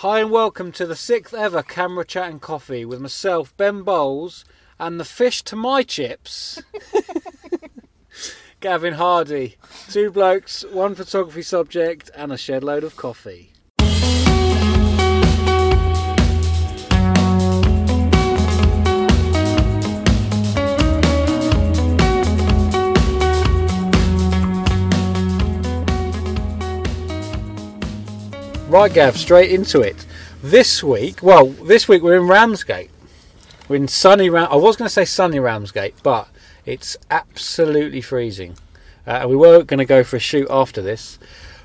Hi and welcome to the sixth ever Camera Chat and Coffee with myself, Ben Bowles, and the fish to my chips, Gavin Hardy. Two blokes, one photography subject, and a shed load of coffee. Right, Gav, straight into it. This week, well, this week we're in Ramsgate. We're in sunny Ram. I was going to say sunny Ramsgate, but it's absolutely freezing. Uh, and we were going to go for a shoot after this,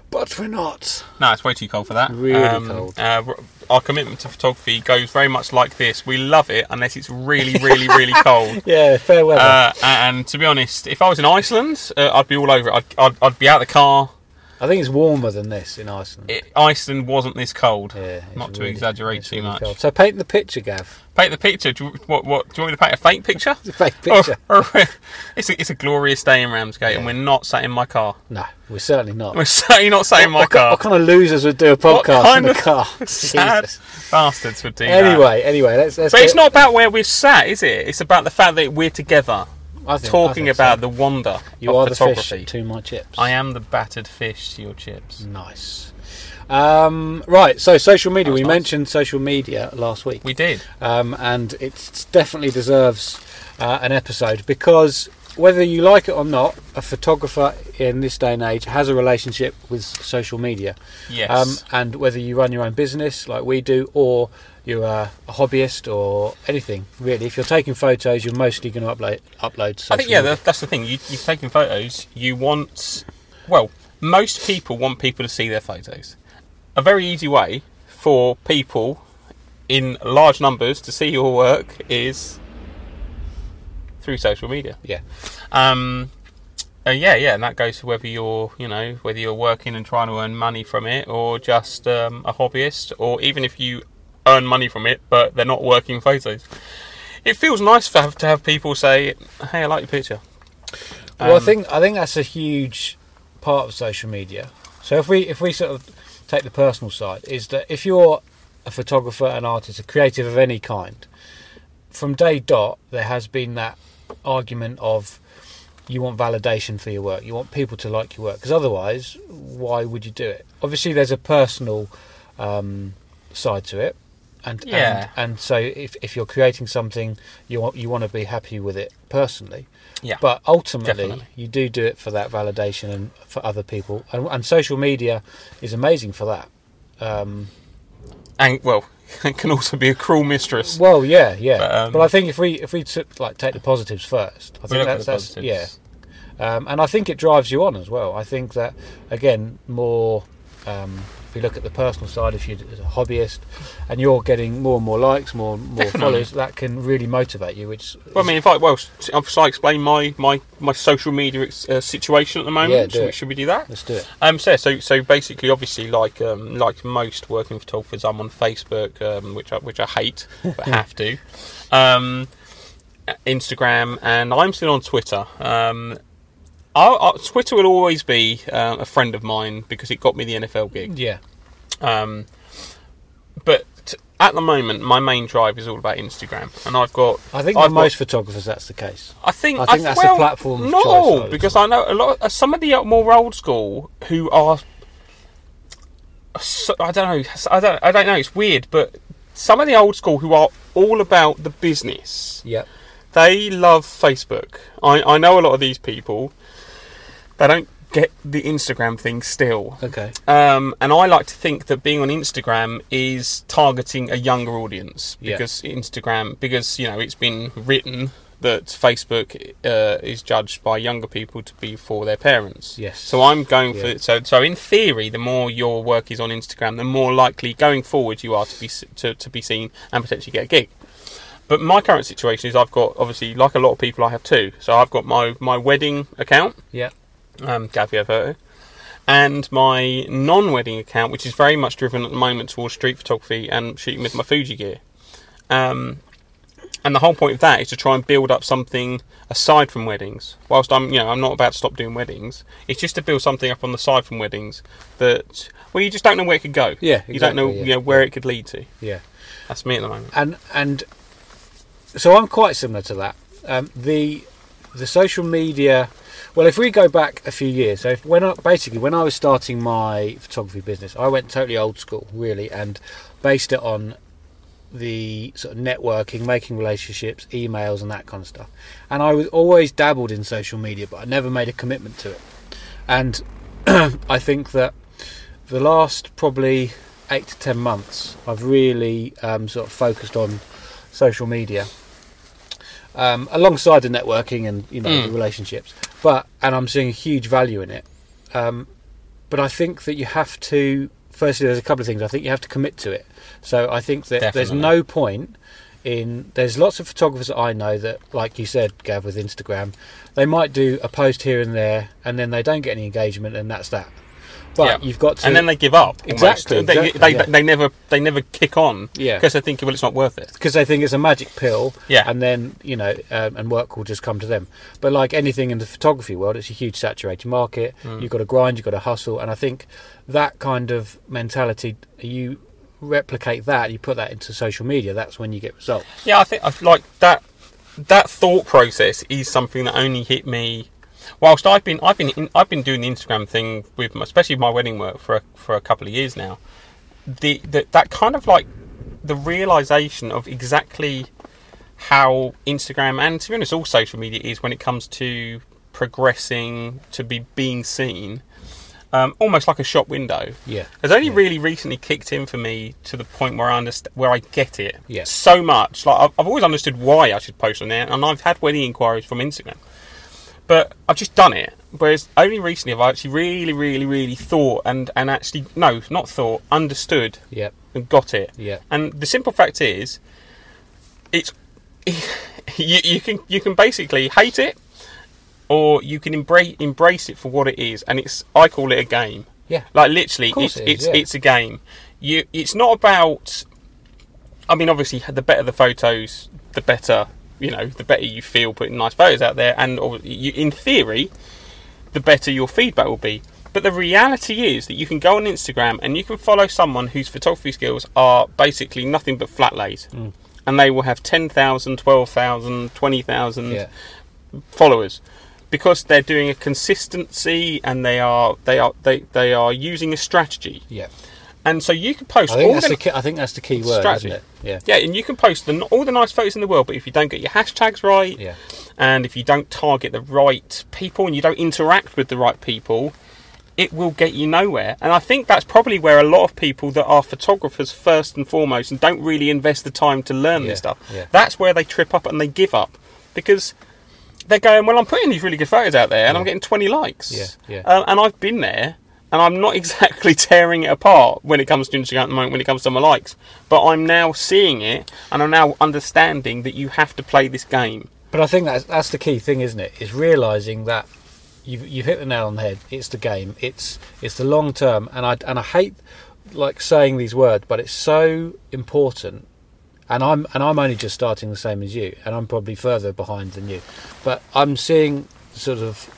but we're not. No, it's way too cold for that. Really cold. Uh, our commitment to photography goes very much like this. We love it unless it's really, really, really cold. Yeah, fair weather. Uh, and to be honest, if I was in Iceland, uh, I'd be all over it. I'd, I'd, I'd be out of the car. I think it's warmer than this in Iceland. It, Iceland wasn't this cold. yeah, Not to really- exaggerate too really much. cold. So paint the picture, Gav. Paint the picture. Do you, what, what, do you want me to paint a fake picture? It's a fake picture. Or- or- it's, a, it's a glorious day in Ramsgate, and we're not sat in my car. No, we're certainly not. We're certainly not sat in my what, car. what kind of losers would do a What podcast in the car? Sad bastards would do that. Anyway, anyway, let's. let's But it's not about where we're sat, is it? It's about the fact that we're together think- talking think so. about the wonder You of are the photography. fish to my chips. I am the battered fish to your chips. Nice. Um, right, so social media. We nice. mentioned social media last week, We did. um, and it definitely deserves uh, an episode because whether you like it or not, a photographer in this day and age has a relationship with social media. Yes. Um, and whether you run your own business like we do, or you're a, a hobbyist or anything really, if you're taking photos, you're mostly going to upload upload. I think yeah, media. that's the thing. You, you're taking photos. You want, well, most people want people to see their photos. A very easy way for people in large numbers to see your work is through social media. yeah, Um, uh, yeah, yeah, and that goes to whether you're, you know, whether you're working and trying to earn money from it, or just um, a hobbyist, or even if you earn money from it but they're not working photos. It feels nice to have to have people say, "Hey, I like your picture." well, I Um, think I think that's a huge part of social media. So if we if we sort of take the personal side, is that if you're a photographer, an artist, a creative of any kind, from day dot there has been that argument of you want validation for your work, you want people to like your work, because otherwise, why would you do it? Obviously, there's a personal um, side to it. And, Yeah. and and so if, if you're creating something you want you want to be happy with it personally Yeah, but ultimately, Definitely. you do do it for that validation and for other people, and, and social media is amazing for that. Um, and well, it can also be a cruel mistress. well, yeah, yeah. But, But, um, I think if we if we took, like take the positives first, I think that's, that's yeah, um, and I think it drives you on as well. I think that again, more um, if you look at the personal side, if you're a hobbyist and you're getting more and more likes, more and more Definitely. followers, that can really motivate you. Which Well, I mean, if I well, if I explain my my my social media uh, situation at the moment, Yeah, should, we, should we do that? let's do it. Um, so, so, so basically, obviously, like um, like most working photographers, I'm on Facebook, um, which I, which I hate, but have to. Um, Instagram, and I'm still on Twitter. Um, I, I, Twitter will always be uh, a friend of mine because it got me the NFL gig. Yeah, Um, but at the moment, my main drive is all about Instagram, and I've got I think I've for got- most photographers that's the case. I think I think that's the well, platform Not all, because. I know a lot. Of, some of the more old school who are. So, I don't know. I don't. I don't know. It's weird, but some of the old school who are all about the business, Yep. they love Facebook. I, I know a lot of these people. They don't get the Instagram thing still. Okay. Um, and I like to think that being on Instagram is targeting a younger audience Yeah. because Instagram, because you know, it's been written that Facebook uh, is judged by younger people to be for their parents. Yes. So I'm going Yeah. for so so in theory, the more your work is on Instagram, the more likely going forward you are to be to, to be seen and potentially get a gig. But my current situation is I've got obviously like a lot of people I have two. So I've got my my wedding account Yeah. Um, Gavia Photo, and my non-wedding account, which is very much driven at the moment towards street photography and shooting with my Fuji gear. Um, and the whole point of that is to try and build up something aside from weddings. Whilst I'm, you know, I'm not about to stop doing weddings. It's just to build something up on the side from weddings that, well, you just don't know where it could go. Yeah, you don't know, yeah. you know, where it could lead to. Yeah. That's me at the moment. and and so I'm quite similar to that. Um, the the social media. Well, if we go back a few years, so if, when I, basically when I was starting my photography business, I went totally old school, really, and based it on the sort of networking, making relationships, emails, and that kind of stuff. And I was always dabbled in social media, but I never made a commitment to it. And I think that the last probably eight to ten months, I've really um, sort of focused on social media um, alongside the networking and you know Mm. the relationships. But and I'm seeing a huge value in it. Um, but I think that you have to. Firstly, there's a couple of things. I think you have to commit to it. So I think that there's no point in. There's lots of photographers that I know that, like you said, Gav, with Instagram, they might do a post here and there, and then they don't get any engagement, and that's that. But Yeah. you've got to. and then they give up. almost. Exactly, They, exactly, they, yeah. they never they never kick on Yeah. because they think well it's not worth it. because they think it's a magic pill, Yeah. and then you know, um, and work will just come to them. But like anything in the photography world, it's a huge saturated market. Mm. You've got to grind, you've got to hustle, and I think that kind of mentality, you replicate that, you put that into social media. That's when you get results. Yeah, I think I like that. That thought process is something that only hit me. Whilst I've been, I've been, in, I've been doing the Instagram thing with, my, especially my wedding work for a, for a couple of years now. The, the that kind of like the realization of exactly how Instagram and to be honest, all social media is when it comes to progressing to be being seen, um, almost like a shop window. Yeah, Has only Yeah. really recently kicked in for me to the point where I understand where I get it Yeah. so much. Like I've, I've always understood why I should post on there, and I've had wedding inquiries from Instagram, but I've just done it. Whereas only recently have I actually really, really, really thought and and actually no, not thought, understood yeah, and got it. yeah, And the simple fact is, it's you, you can you can basically hate it, or you can embrace embrace it for what it is, and it's I call it a game. yeah. Like literally, it's it is, it's yeah. it's a game. You, it's not about. I mean, obviously, the better the photos, the better you know, the better you feel putting nice photos out there, and or you, in theory, the better your feedback will be. But the reality is that you can go on Instagram and you can follow someone whose photography skills are basically nothing but flat lays. Mm. And they will have 10,000, 12,000, 20,000 Yeah, followers because they're doing a consistency and they are they are they, they are using a strategy. yeah. And so you can post I think all that's the, key, I think that's the key word, Strategy. isn't it? Yeah, yeah, and you can post the, all the nice photos in the world, but if you don't get your hashtags right, yeah, and if you don't target the right people and you don't interact with the right people, it will get you nowhere. And I think that's probably where a lot of people that are photographers first and foremost and don't really invest the time to learn Yeah, this stuff, yeah. that's where they trip up and they give up because they're going, well, I'm putting these really good photos out there and I'm getting 20 likes. Yeah, yeah. Um, and I've been there. And I'm not exactly tearing it apart when it comes to Instagram at the moment, when it comes to my likes. But I'm now seeing it, and I'm now understanding that you have to play this game. But I think that's that's the key thing, isn't it? Is realizing that you've you've hit the nail on the head. It's the game. It's it's the long term, and I and I hate like saying these words, but it's so important. And I'm and I'm only just starting the same as you, and I'm probably further behind than you. But I'm seeing sort of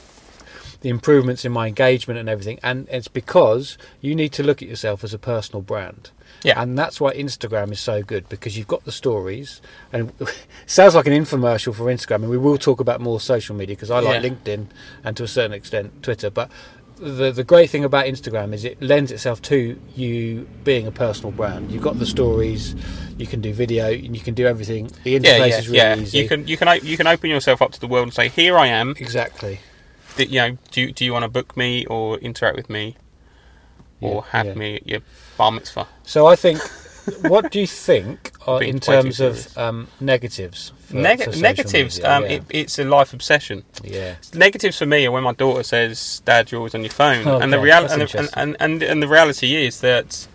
the improvements in my engagement and everything, and it's because you need to look at yourself as a personal brand. Yeah. And that's why Instagram is so good because you've got the stories, and it sounds like an infomercial for Instagram. And we will talk about more social media because I like Yeah. LinkedIn and to a certain extent Twitter. But the the great thing about Instagram is it lends itself to you being a personal brand. You've got the stories, you can do video, and you can do everything. The interface yeah, yeah, is really yeah. easy. You can you can you can open yourself up to the world and say, "Here I am. exactly. You know, do you, do you want to book me or interact with me, or Yeah, have yeah. me at your bar mitzvah?" So I think. what do you think are, in terms of um, negatives? for- Neg- for negatives. um, it, it's a life obsession. yeah. Negatives for me are when my daughter says, "Dad, you're always on your phone," and the reality and, and, and, and and the reality is that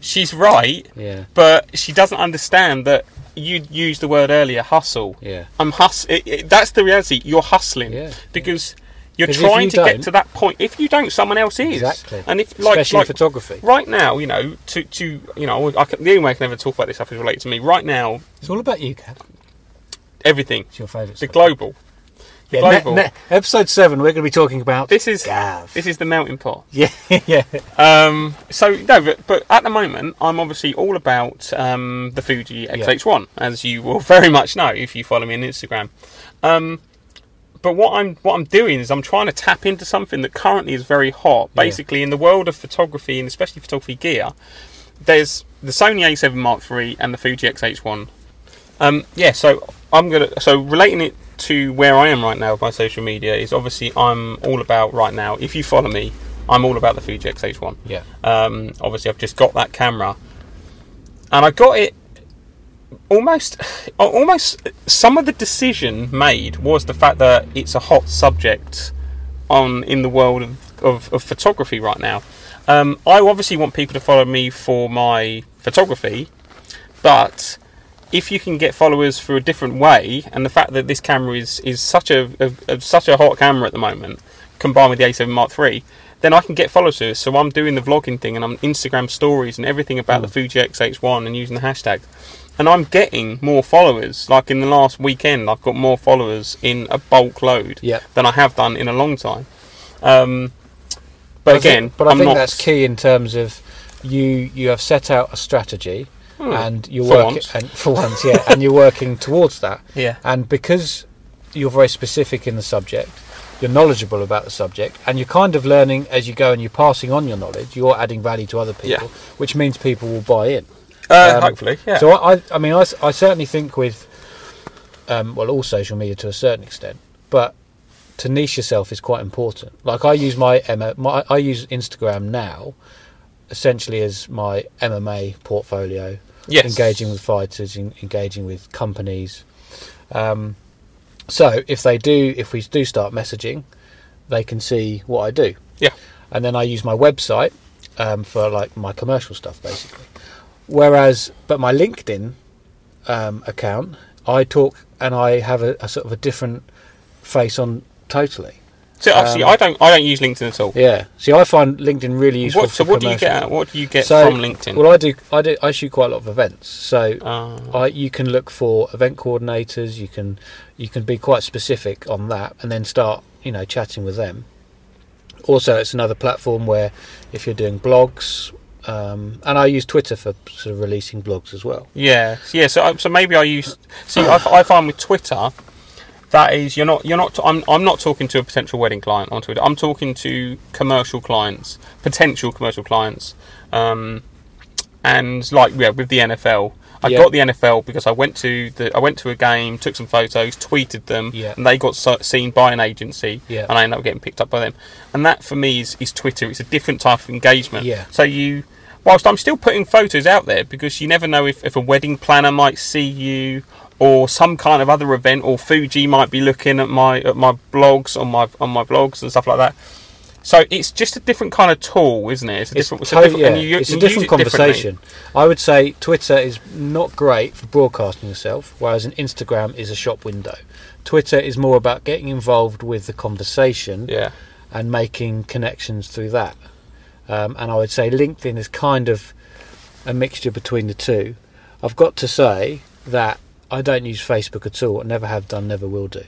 she's right, Yeah. but she doesn't understand that you used the word earlier, hustle. Yeah. I'm hus- it, it, That's the reality. You're hustling Yeah. because you're trying you to get to that point. If you don't, someone else is. Exactly. And if like Especially like photography. right now, you know, to to you know, I can, the only way I can ever talk about this stuff is related to me. Right now, It's all about you, Kat. everything. It's your favourite. The global. Yeah, ne- global. ne- episode seven. We're going to be talking about This is Gav. this is the melting pot. yeah, yeah, Um, so no, but, but at the moment, I'm obviously all about um, the Fuji X-H1, as you will very much know if you follow me on Instagram. Um, but what I'm what I'm doing is I'm trying to tap into something that currently is very hot. Yeah. Basically, in the world of photography and especially photography gear, there's the Sony A7 Mark III and the Fuji X-H1. Um, yeah, so I'm gonna so relating it to where I am right now with my social media is obviously I'm all about right now. If you follow me, I'm all about the Fuji X-H1. yeah. Um, obviously, I've just got that camera, and I got it almost, almost. Some of the decision made was the fact that it's a hot subject on in the world of, of, of photography right now. Um, I obviously want people to follow me for my photography, but if you can get followers through a different way, and the fact that this camera is, is such a, a, a such a hot camera at the moment, combined with the A7 Mark III, then I can get followers to it. So I'm doing the vlogging thing, and I'm Instagram stories and everything about the Fuji X-H1 and using the hashtag, and I'm getting more followers. Like in the last weekend, I've got more followers in a bulk load Yeah. than I have done in a long time. Um, but I think- again, but I I'm think that's key in terms of you. You have set out a strategy, Hmm. and you're working for once, yeah, and you're working towards that. Yeah. And because you're very specific in the subject, you're knowledgeable about the subject, and you're kind of learning as you go, and you're passing on your knowledge. You're adding value to other people, Yeah. which means people will buy in. Uh, Um, hopefully, yeah. So I, I, I mean, I, I certainly think with, um, well, all social media to a certain extent, but to niche yourself is quite important. Like I use my, my I use Instagram now, essentially as my MMA portfolio, yes. engaging with fighters, en- engaging with companies. Um, so if they do, if we do start messaging, they can see what I do. Yeah. And then I use my website um, for like my commercial stuff, basically. Whereas, but my LinkedIn um, account, I talk and I have a, a sort of a different face on totally. So actually, um, I don't. I don't use LinkedIn at all. Yeah. See, I find LinkedIn really useful. What, so for what do you get? Out, what do you get So, from LinkedIn? Well, I do. I do. I shoot quite a lot of events, so Uh, I, you can look for event coordinators. You can you can be quite specific on that, and then start you know chatting with them. Also, it's another platform where if you're doing blogs, um, and I use Twitter for sort of releasing blogs as well. yeah, yeah. So, I- so maybe I use. See, I, I find with Twitter, that is you're not you're not. I'm I'm not talking to a potential wedding client on Twitter. I'm talking to commercial clients, potential commercial clients, um, and like yeah, with the NFL. I Yeah. got the NFL because I went to the I went to a game, took some photos, tweeted them, Yeah. and they got so, seen by an agency, Yeah. and I ended up getting picked up by them. And that for me is, is Twitter. It's a different type of engagement. Yeah. So you, whilst I'm still putting photos out there because you never know if, if a wedding planner might see you or some kind of other event or Fuji might be looking at my at my blogs on my on my blogs and stuff like that. So it's just a different kind of tool, isn't it? It's a It's, different, it's a different, yeah, you- it's a different conversation. I would say Twitter is not great for broadcasting yourself, whereas an Instagram is a shop window. Twitter is more about getting involved with the conversation Yeah. and making connections through that. Um, and I would say LinkedIn is kind of a mixture between the two. I've got to say that I don't use Facebook at all. I never have done, never will do.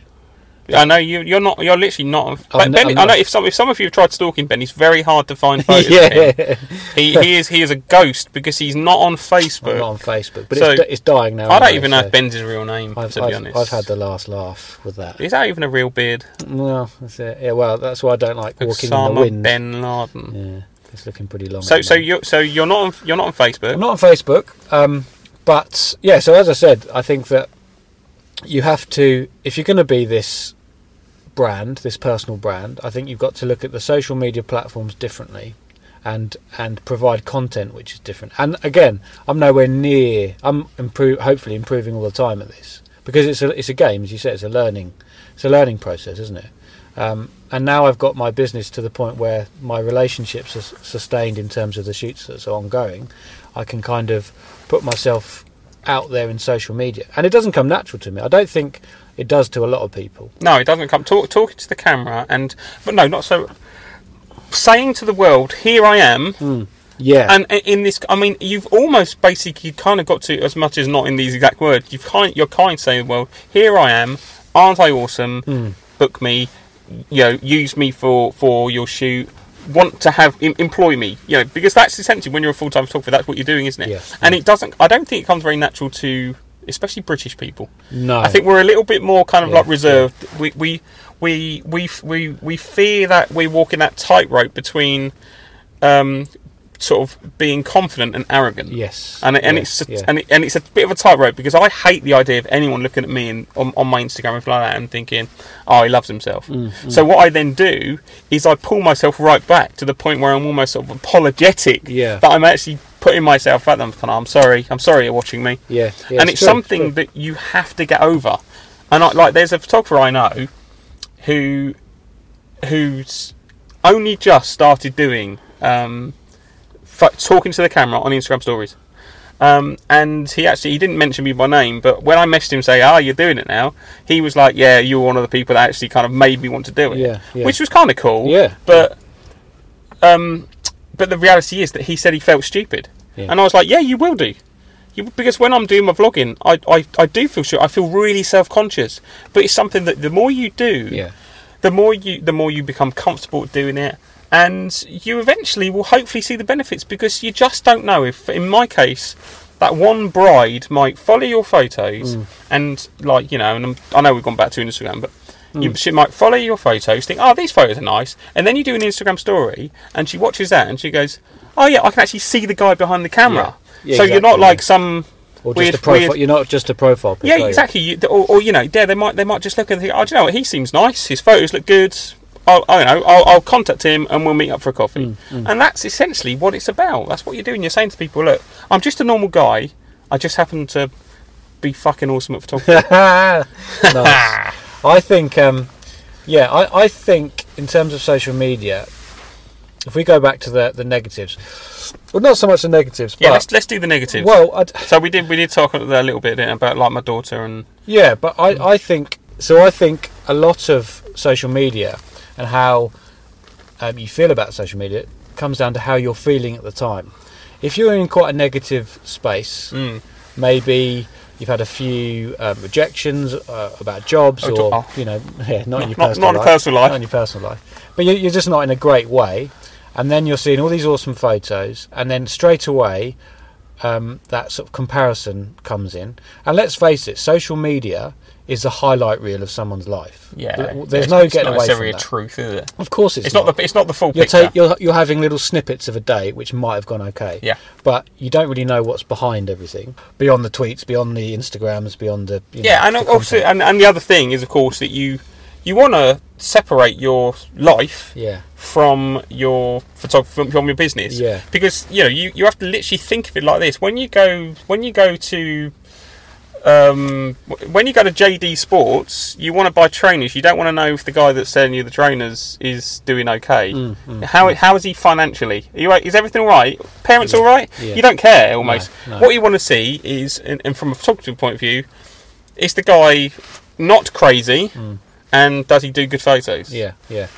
I know you. You're not. You're literally not. on- I'm Ben, n- Ben- I'm know if some if some of you have tried stalking Ben, it's very hard to find photos. yeah, He he is he is a ghost because he's not on I'm Facebook. not on Facebook, but So, it's, it's dying now. I don't even know so if Ben's his real name. I've, to I've, honest, I've had the last laugh with that. Is that even a real beard? Well, that's it. Yeah, well, that's why I don't like walking in the Osama wind. Ben Laden. Yeah, it's looking pretty long. So so you're so you're not on you're not on Facebook. I'm not on Facebook, um, but yeah. So as I said, I think that you have to, if you're going to be this brand, this personal brand, I think you've got to look at the social media platforms differently, and and provide content which is different. And again, I'm nowhere near. I'm improve, hopefully improving all the time at this because it's a it's a game, as you said, it's a learning, it's a learning process, isn't it? Um, and now I've got my business to the point where my relationships are sustained in terms of the shoots that are ongoing. I can kind of put myself out there in social media, and it doesn't come natural to me. I don't think it does to a lot of people. No, it doesn't come talk, talking to the camera and but no, not so. Saying to the world, "Here I am. Hmm. Yeah. And in this, I mean, you've almost basically kind of got to, as much as not in these exact words, you've kind, you're kind of saying, well, here I am, aren't I awesome? Hmm. Book me, you know, use me for for your shoot. Want to have em- employ me, you know, because that's essentially when you're a full time photographer, that's what you're doing, isn't it? Yeah. And it doesn't. I don't think it comes very natural to, especially British people. no. I think we're a little bit more kind of Yeah, like reserved. We, we we we we we fear that we're walking that tightrope between um, sort of being confident and arrogant. Yes. And, and Yeah, it's a, yeah. and, it, and it's a bit of a tightrope because I hate the idea of anyone looking at me in, on, on my Instagram and like that and thinking, oh, he loves himself. Mm, So what I then do is I pull myself right back to the point where I'm almost sort of apologetic Yeah. that I'm actually putting myself at them. I'm sorry, I'm sorry you're watching me yeah, yeah, and it's true, something true. that you have to get over. And I, like, there's a photographer I know who who's only just started doing um, pho- talking to the camera on Instagram stories. Um, and he actually he didn't mention me by name, but when I messaged him say, "Ah, you're doing it now," he was like, "Yeah, you were one of the people that actually kind of made me want to do it," Yeah, yeah. which was kind of cool. Yeah. but um, but the reality is that he said he felt stupid, Yeah. and I was like, "Yeah, you will do." You, because when I'm doing my vlogging, I, I, I do feel sure I feel really self conscious, but it's something that the more you do, Yeah. the more you the more you become comfortable doing it, and you eventually will hopefully see the benefits because you just don't know if, in my case, that one bride might follow your photos mm. and like you know, and I'm, I know we've gone back to Instagram, but. You, mm. she might follow your photos, think, "Oh, these photos are nice," and then you do an Instagram story, and she watches that, and she goes, "Oh yeah, I can actually see the guy behind the camera." Yeah. Yeah, so you're not exactly, like some Or just weird, a profile. weird You're not just a profile. yeah, exactly. You, or, or you know, yeah, they might they might just look and think, oh, do you know what? He seems nice. His photos look good. I'll, I know. I'll, I'll contact him and we'll meet up for a coffee. Mm, And that's essentially what it's about. That's what you're doing. You're saying to people, look, I'm just a normal guy. I just happen to be fucking awesome at photography. nice. I think, um, yeah, I, I think in terms of social media, if we go back to the the negatives, well, not so much the negatives, yeah, but let's let's do the negatives. well, I'd, so we did we did talk a little bit about like my daughter and yeah, but I, I think so. I think a lot of social media and how um, you feel about social media comes down to how you're feeling at the time. If you're in quite a negative space, mm, maybe you've had a few um, rejections uh, about jobs Oh, or oh. you know yeah, not, in your not- personal not life, personal life. not in your personal life but you're, you're just not in a great way and then you're seeing all these awesome photos and then straight away um, that sort of comparison comes in and let's face it social media is the highlight reel of someone's life yeah, Th- there's it's, no it's getting not away necessarily from a that truth, is it? of course it's, It's not the it's not the full you're, picture. ta- you're, you're having little snippets of a day which might have gone okay Yeah. but you don't really know what's behind everything beyond the tweets beyond the instagrams beyond the you know, yeah, and the also, and, and the other thing is, of course, that you you want to separate your life yeah from your photography from, from your business. Yeah. Because you know you, you have to literally think of it like this. When you go when you go to um, when you go to JD Sports, you want to buy trainers. You don't want to know if the guy that's selling you the trainers is doing okay. Mm, how how is he financially? Are you, is everything all right? Parents all right? Yeah. You don't care almost. no. What you want to see is, and, and from a photography point of view, is the guy not crazy, and does he do good photos? Mm. yeah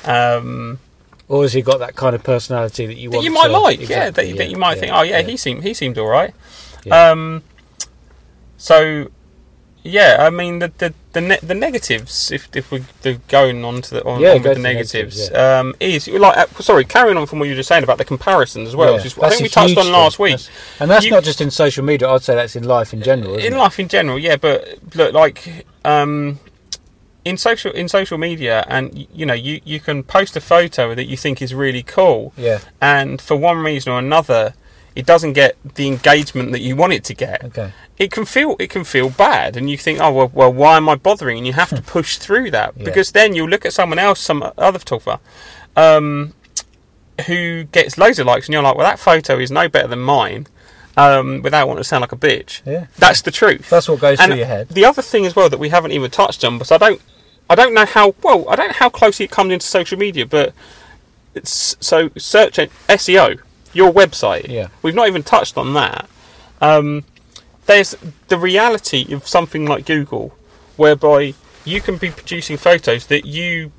yeah Um, or has he got that kind of personality that you that want you might to- like, yeah, Exactly, that, that you might think, oh yeah, he seemed he seemed all right. Yeah. Um, so yeah, I mean the the the, ne- the negatives, if if we're going on to the on, Yeah, on with the negatives, negatives, um, is like uh, sorry, carrying on from what you were just saying about the comparisons as well, Yeah, which is, I think we touched on thing. last week. That's- and that's You- not just in social media i'd say that's in life in general isn't in it? life in general, yeah, but look, like um, in social in social media, and you know, you you can post a photo that you think is really cool, yeah and for one reason or another, it doesn't get the engagement that you want it to get. okay It can feel it can feel bad, and you think, oh well, well why am I bothering? And you have to push through that Yeah. because then you'll look at someone else, some other photographer, um, who gets loads of likes, and you're like, well, that photo is no better than mine. Um, without wanting to sound like a bitch, Yeah. that's the truth. that's what goes And through your head The other thing as well that we haven't even touched on, but I don't, I don't know how well, I don't know how closely it comes into social media, but it's so search SEO, your website. Yeah. we've not even touched on that. Um, there's the reality of something like Google, whereby you can be producing photos that you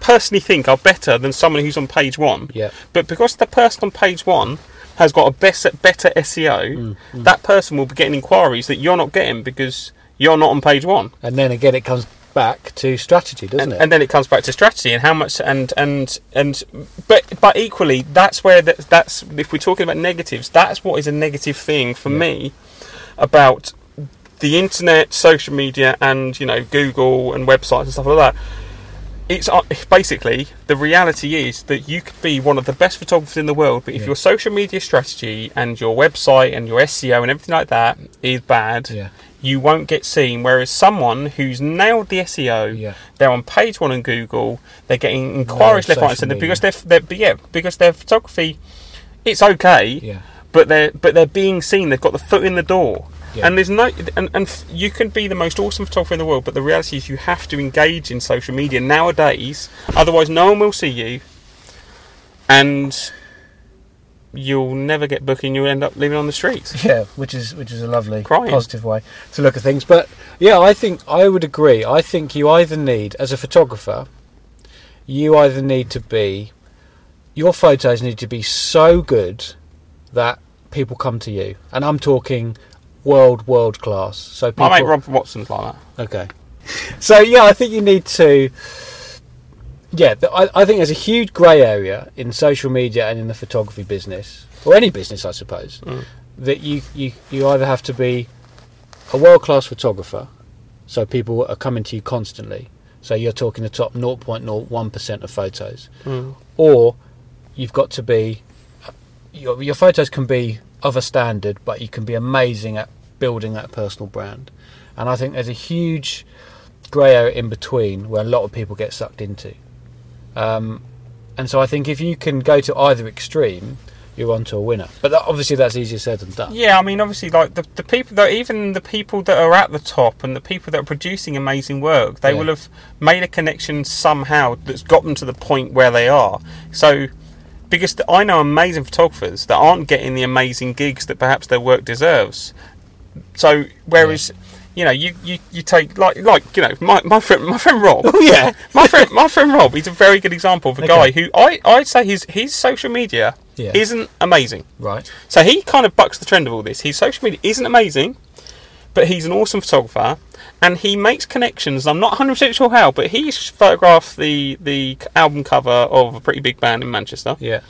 personally think are better than someone who's on page one. Yeah. But because the person on page one has got a better better SEO, that person will be getting inquiries that you're not getting because you're not on page one. And then again, it comes back to strategy, doesn't and, it? and then it comes back to strategy and how much and and and but but equally that's where that, that's if we're talking about negatives that's what is a negative thing for Yeah. me about the internet social media and you know google and websites and stuff like that it's uh, basically the reality is that you could be one of the best photographers in the world but if Yeah. your social media strategy and your website and your seo and everything like that is bad yeah, you won't get seen. Whereas someone who's nailed the SEO, yeah, they're on page one on Google, they're getting inquiries left, right, and centre because they're, they're but yeah because their photography, it's okay, yeah, but they're but they're being seen. They've got the foot in the door. Yeah. And there's no, and, and you can be the most awesome photographer in the world, but the reality is you have to engage in social media nowadays. Otherwise, no one will see you, and you'll never get booking. You'll end up living on the streets. yeah. Which is which is a lovely Crying. positive way to look at things. But yeah, I think I would agree. I think you either need, as a photographer, you either need to be, your photos need to be so good that people come to you, and I'm talking world world class. So people, My mate Rob Watson's like that. Okay. So yeah, I think you need to. Yeah, I, I think there's a huge grey area in social media and in the photography business, or any business, I suppose, Mm. that you, you, you either have to be a world class photographer, so people are coming to you constantly, so you're talking the top 0.01% of photos, Mm. or you've got to be your, your photos can be of a standard but you can be amazing at building that personal brand and i think there's a huge grey area in between where a lot of people get sucked into um, and so i think if you can go to either extreme you're onto a winner but that, obviously that's easier said than done Yeah, I mean, obviously, like the, the people that even the people that are at the top and the people that are producing amazing work, they Yeah. will have made a connection somehow that's got them to the point where they are. So, because I know amazing photographers that aren't getting the amazing gigs that perhaps their work deserves. So, whereas. You know, you, you, you take like like you know my, my friend my friend Rob. Oh, yeah. my friend my friend Rob. He's a very good example of a Okay. guy who I I'd say his his social media Yeah. isn't amazing. right So he kind of bucks the trend of all this. His social media isn't amazing, but he's an awesome photographer, and he makes connections. I'm not 100 percent sure how, but he photographed the the album cover of a pretty big band in Manchester. yeah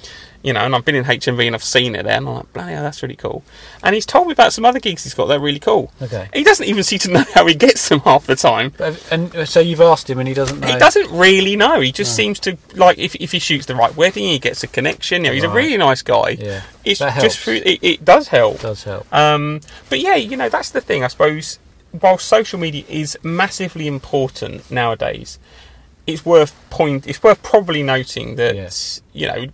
You know, and I've been in HMV and I've seen it there, and I'm like, bloody hell, that's really cool. And he's told me about some other gigs he's got that are really cool. okay He doesn't even seem to know how he gets them half the time. But- and uh, so you've asked him and he doesn't know He doesn't really know. He just seems to like if, if he shoots the right wedding, he gets a connection. You know, he's a really nice guy. yeah It's That just through it, it does help. does help Um, but yeah, you know, that's the thing. I suppose while social media is massively important nowadays, it's worth point. It's worth probably noting that Yes. you know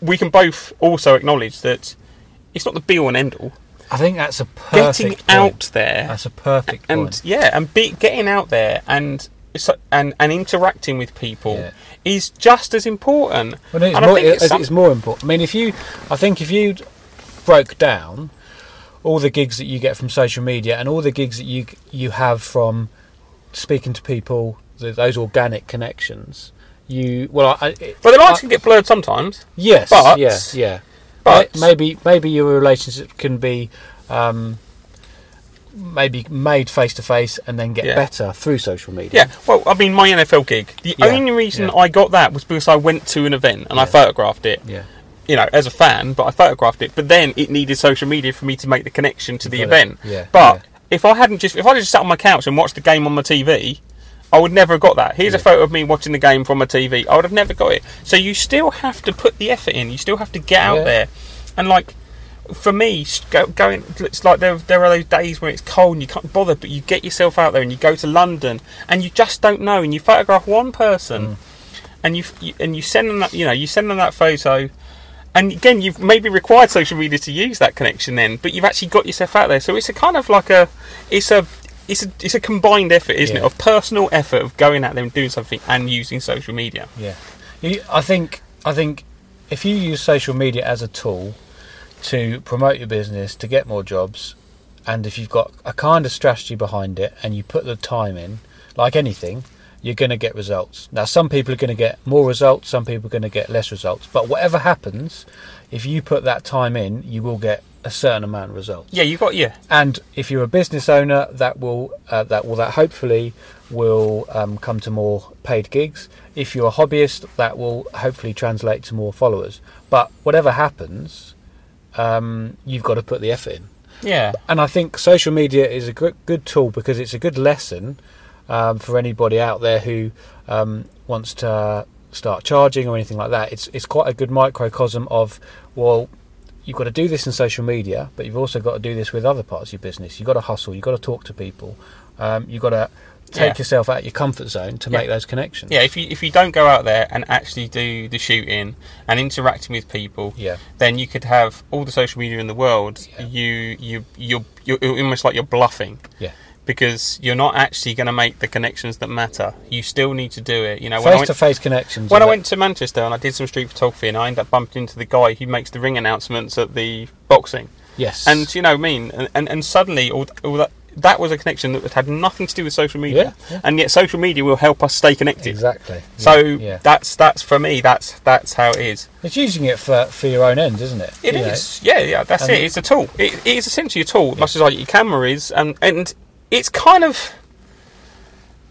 we can both also acknowledge that it's not the be all and end all. i think that's a perfect Getting point. out there that's a perfect and point yeah, and be, getting out there and and and interacting with people Yeah. is just as important. Well, it's And I more, think it's it's, some- it's more important. I mean, if you, I think if you broke down all the gigs that you get from social media and all the gigs that you you have from speaking to people, those organic connections, you well, I, I- But the lines I- can get blurred sometimes. yes, but- yeah, yeah. but- maybe maybe your relationship can be. Um, Maybe made face to face and then get Yeah. better through social media. Yeah, well, I mean, my NFL gig. The Yeah, only reason yeah. I got that was because I went to an event and I photographed it. yeah, You know, as a fan, but I photographed it. But then it needed social media for me to make the connection to the it. event. Yeah, But if I hadn't just, if I just sat on my couch and watched the game on my TV, I would never have got that. Here's a photo of me watching the game from a TV. I would have never got it. So you still have to put the effort in. You still have to get out Yeah. there, and like. For me, going it's like there, there are those days when it's cold and you can't bother, but you get yourself out there and you go to London and you just don't know, and you photograph one person, mm. and you, you and you send them that you know you send them that photo, and again you've maybe required social media to use that connection then, but you've actually got yourself out there. So it's a kind of like a it's a it's a it's a combined effort, isn't it, of personal effort of going out there and doing something and using social media. Yeah, you, I think I think if you use social media as a tool to promote your business, to get more jobs, and if you've got a kind of strategy behind it, and you put the time in, like anything, you're going to get results. Now, some people are going to get more results, some people are going to get less results. But whatever happens, if you put that time in, you will get a certain amount of results. Yeah, you've got yeah. And if you're a business owner, that will uh, that will that hopefully will um, come to more paid gigs. If you're a hobbyist, that will hopefully translate to more followers. But whatever happens, um, you've got to put the effort in. Yeah. And I think social media is a good, good tool because it's a good lesson um, for anybody out there who um, wants to start charging or anything like that. It's it's quite a good microcosm of well, you've got to do this in social media, but you've also got to do this with other parts of your business. You've got to hustle. You've got to talk to people. Um, you've got to take Yeah. yourself out of your comfort zone to Yeah. make those connections. Yeah, if you if you don't go out there and actually do the shooting and interacting with people, Yeah. then you could have all the social media in the world. Yeah. You you you you're almost like you're bluffing. Yeah. Because you're not actually going to make the connections that matter. You still need to do it. You know, face to face connections. when I went to Manchester and I did some street photography, and I ended up bumping into the guy who makes the ring announcements at the boxing. yes, And you know, I mean, and and, and suddenly all, all that that was a connection that had nothing to do with social media, Yeah, yeah. and yet social media will help us stay connected. exactly. So yeah. that's that's for me. That's that's how it is. it's using it for for your own end, isn't it? It You know? Yeah, yeah. That's And- it. It's a tool. It, it is essentially a tool, much as like your camera is, and and it's kind of.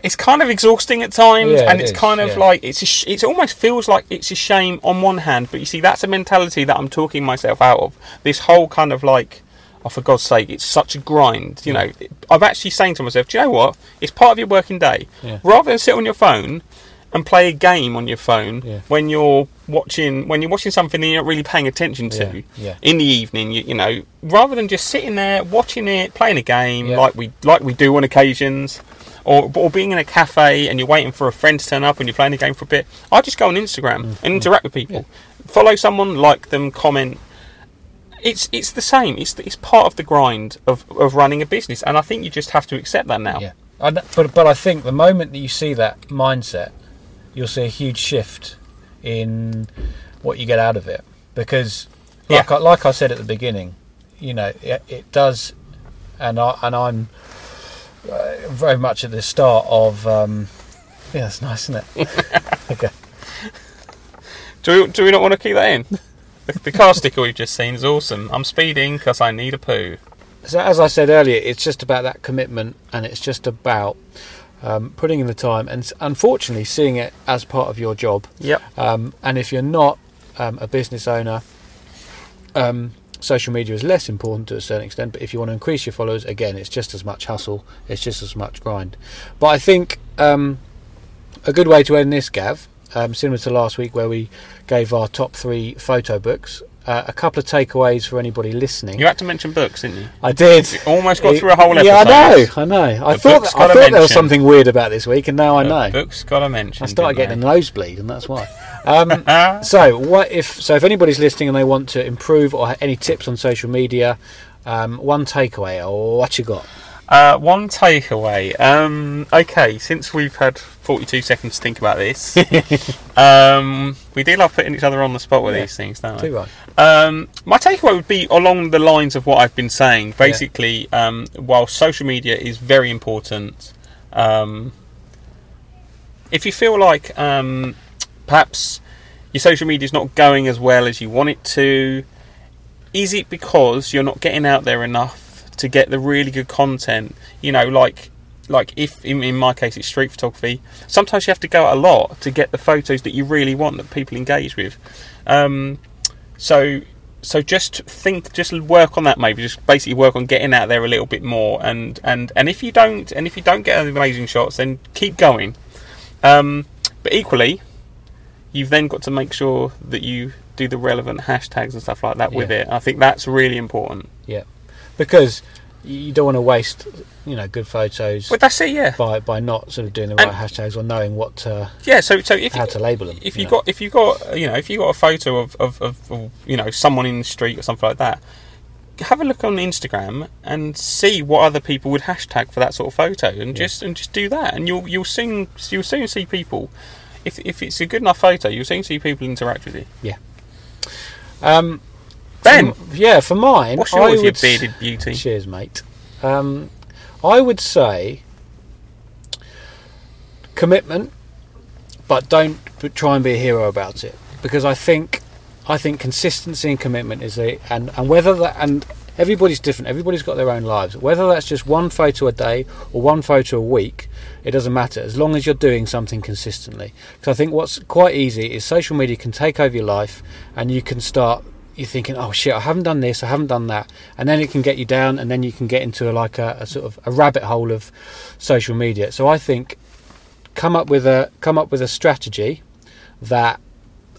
It's kind of exhausting at times, Yeah, and it it's is, kind of yeah. like it's. A sh- it almost feels like it's a shame on one hand, but you see, that's a mentality that I'm talking myself out of. This whole kind of like, oh, for God's sake, it's such a grind. You know, I'm actually saying to myself, do you know what? It's part of your working day. Yeah. Rather than sit on your phone and play a game on your phone Yeah. when you're watching when you're watching something that you're not really paying attention to Yeah, yeah. in the evening. You, you know, rather than just sitting there watching it, playing a game like we like we do on occasions. Or, or being in a cafe and you're waiting for a friend to turn up and you're playing a game for a bit, I just go on Instagram mm. and mm. interact with people. Follow someone, like them, comment. It's it's the same. It's it's part of the grind of, of running a business, and I think you just have to accept that now. Yeah, I but but I think the moment that you see that mindset, you'll see a huge shift in what you get out of it. Because, like Yeah. I, like I said at the beginning, you know, it, it does, and I and I'm uh, very much at the start of. Um, yeah, that's nice, isn't it? okay. Do we, do we not want to keep that in? The, the car sticker we've just seen is awesome. I'm speeding because I need a poo. So as I said earlier, it's just about that commitment, and it's just about um, putting in the time, and unfortunately, seeing it as part of your job. Yep. Um, and if you're not um, a business owner, um, social media is less important to a certain extent. But if you want to increase your followers, again, it's just as much hustle, it's just as much grind. But I think um, a good way to end this, Gav, um, similar to last week where we gave our top three photo books, uh, a couple of takeaways for anybody listening. You had to mention books, didn't you? I did. You almost got through a whole episode. Yeah, I know. I know. I The thought I thought there was something weird about this week, and now I know. Books got to mention. I started getting a nosebleed, and that's why. Um, so, what if? So, if anybody's listening and they want to improve or any tips on social media, um, one takeaway or what you got? Uh, one takeaway. Um, okay, since we've had 42 seconds to think about this, um, we do love putting each other on the spot with Yeah. these things, don't we? Um, my takeaway would be along the lines of what I've been saying. Basically, um, while social media is very important, um, if you feel like um, perhaps your social media is not going as well as you want it to, is it because you're not getting out there enough to get the really good content? You know, like like if in, in my case it's street photography, sometimes you have to go out a lot to get the photos that you really want that people engage with. Um, so so just think just work on that maybe just basically work on getting out there a little bit more and and and if you don't and if you don't get amazing shots then keep going um, but equally you've then got to make sure that you do the relevant hashtags and stuff like that with it i think that's really important Yeah, because you don't want to waste, you know, good photos but that's it yeah by by not sort of doing the right And- hashtags or knowing what uh, yeah so so if how you, to label them. if you know. got if you got you know if you got a photo of, of, of, of you know someone in the street or something like that have a look on Instagram and see what other people would hashtag for that sort of photo and just and just do that and you'll you'll soon you'll soon see people if, if it's a good enough photo you'll soon see people interact with you Yeah. um, Ben for- yeah, for mine, what's I yours you would s- bearded beauty Cheers, mate. Um, I would say commitment, but don't try and be a hero about it because I think I think consistency and commitment is a and and whether that and everybody's different. Everybody's got their own lives. Whether that's just one photo a day or one photo a week, it doesn't matter as long as you're doing something consistently. Because I think what's quite easy is social media can take over your life and you can start you're thinking, oh shit, I haven't done this, I haven't done that, and then it can get you down, and then you can get into a, like a, a sort of a rabbit hole of social media. So I think come up with a come up with a strategy that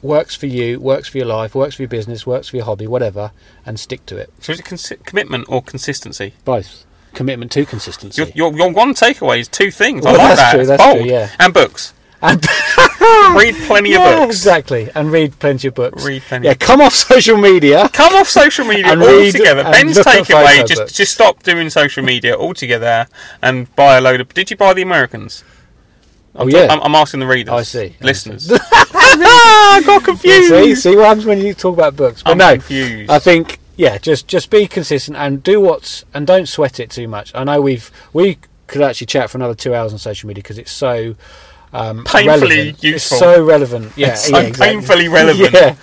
works for you, works for your life, works for your business, works for your hobby, whatever, and stick to it. So is it commitment or consistency? Both commitment to consistency. Your, your, your one takeaway is two things. Well, I like that's that. true, that's bold. true, yeah. And books. And Read plenty yeah, of books. exactly, and read plenty of books. Read plenty. Yeah, come off social media. Come off social media And altogether. Ben's takeaway: just books. just stop doing social media altogether and buy a load of. Did you buy the Americans? Oh, I'm, yeah. I'm, I'm asking the readers. I see, Listeners. I got confused. see, see what happens when you talk about books. But I'm no, confused. I think yeah, just just be consistent and do what's and don't sweat it too much. I know we've we could actually chat for another two hours on social media because it's so um, Painfully relevant. useful. It's so relevant. Yeah, It's so yeah, exactly. painfully relevant. yeah.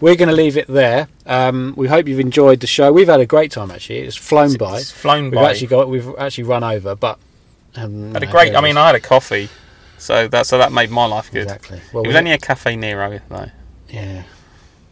We're going to leave it there. Um, we hope you've enjoyed the show. We've had a great time actually. It's flown by. It's flown We've by. actually got we've actually run over, but um, had a great. I mean. I had a coffee, so that so that made my life good. exactly. Well, It was we- only a Caffè Nero though. yeah.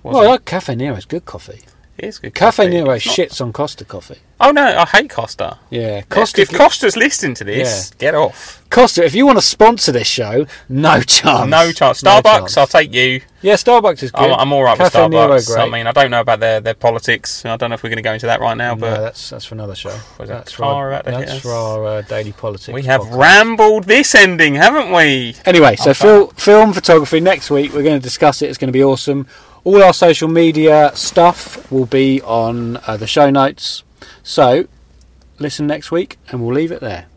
Was Well, it? like Caffè Nero's good coffee. It is good. Cafe coffee. Nero It's shits on Costa coffee. Oh no, I hate Costa. Yeah, Costa, Costa. if Costa's listening to this, get off. Costa, if you want to sponsor this show, no chance. No chance. No Starbucks, chance. I'll take you. Yeah, Starbucks is good. I'm, I'm all right with Caffè Nero, Starbucks. I mean, I don't know about their, their politics. I don't know if we're going to go into that right now, no, but that's that's for another show. That That's for our, about to hit that's for our uh, daily politics. we have podcast. rambled this ending, haven't we? Anyway, so Okay. fil- film photography next week. We're going to discuss it. It's going to be awesome. All our social media stuff will be on uh, the show notes. So listen next week, and we'll leave it there.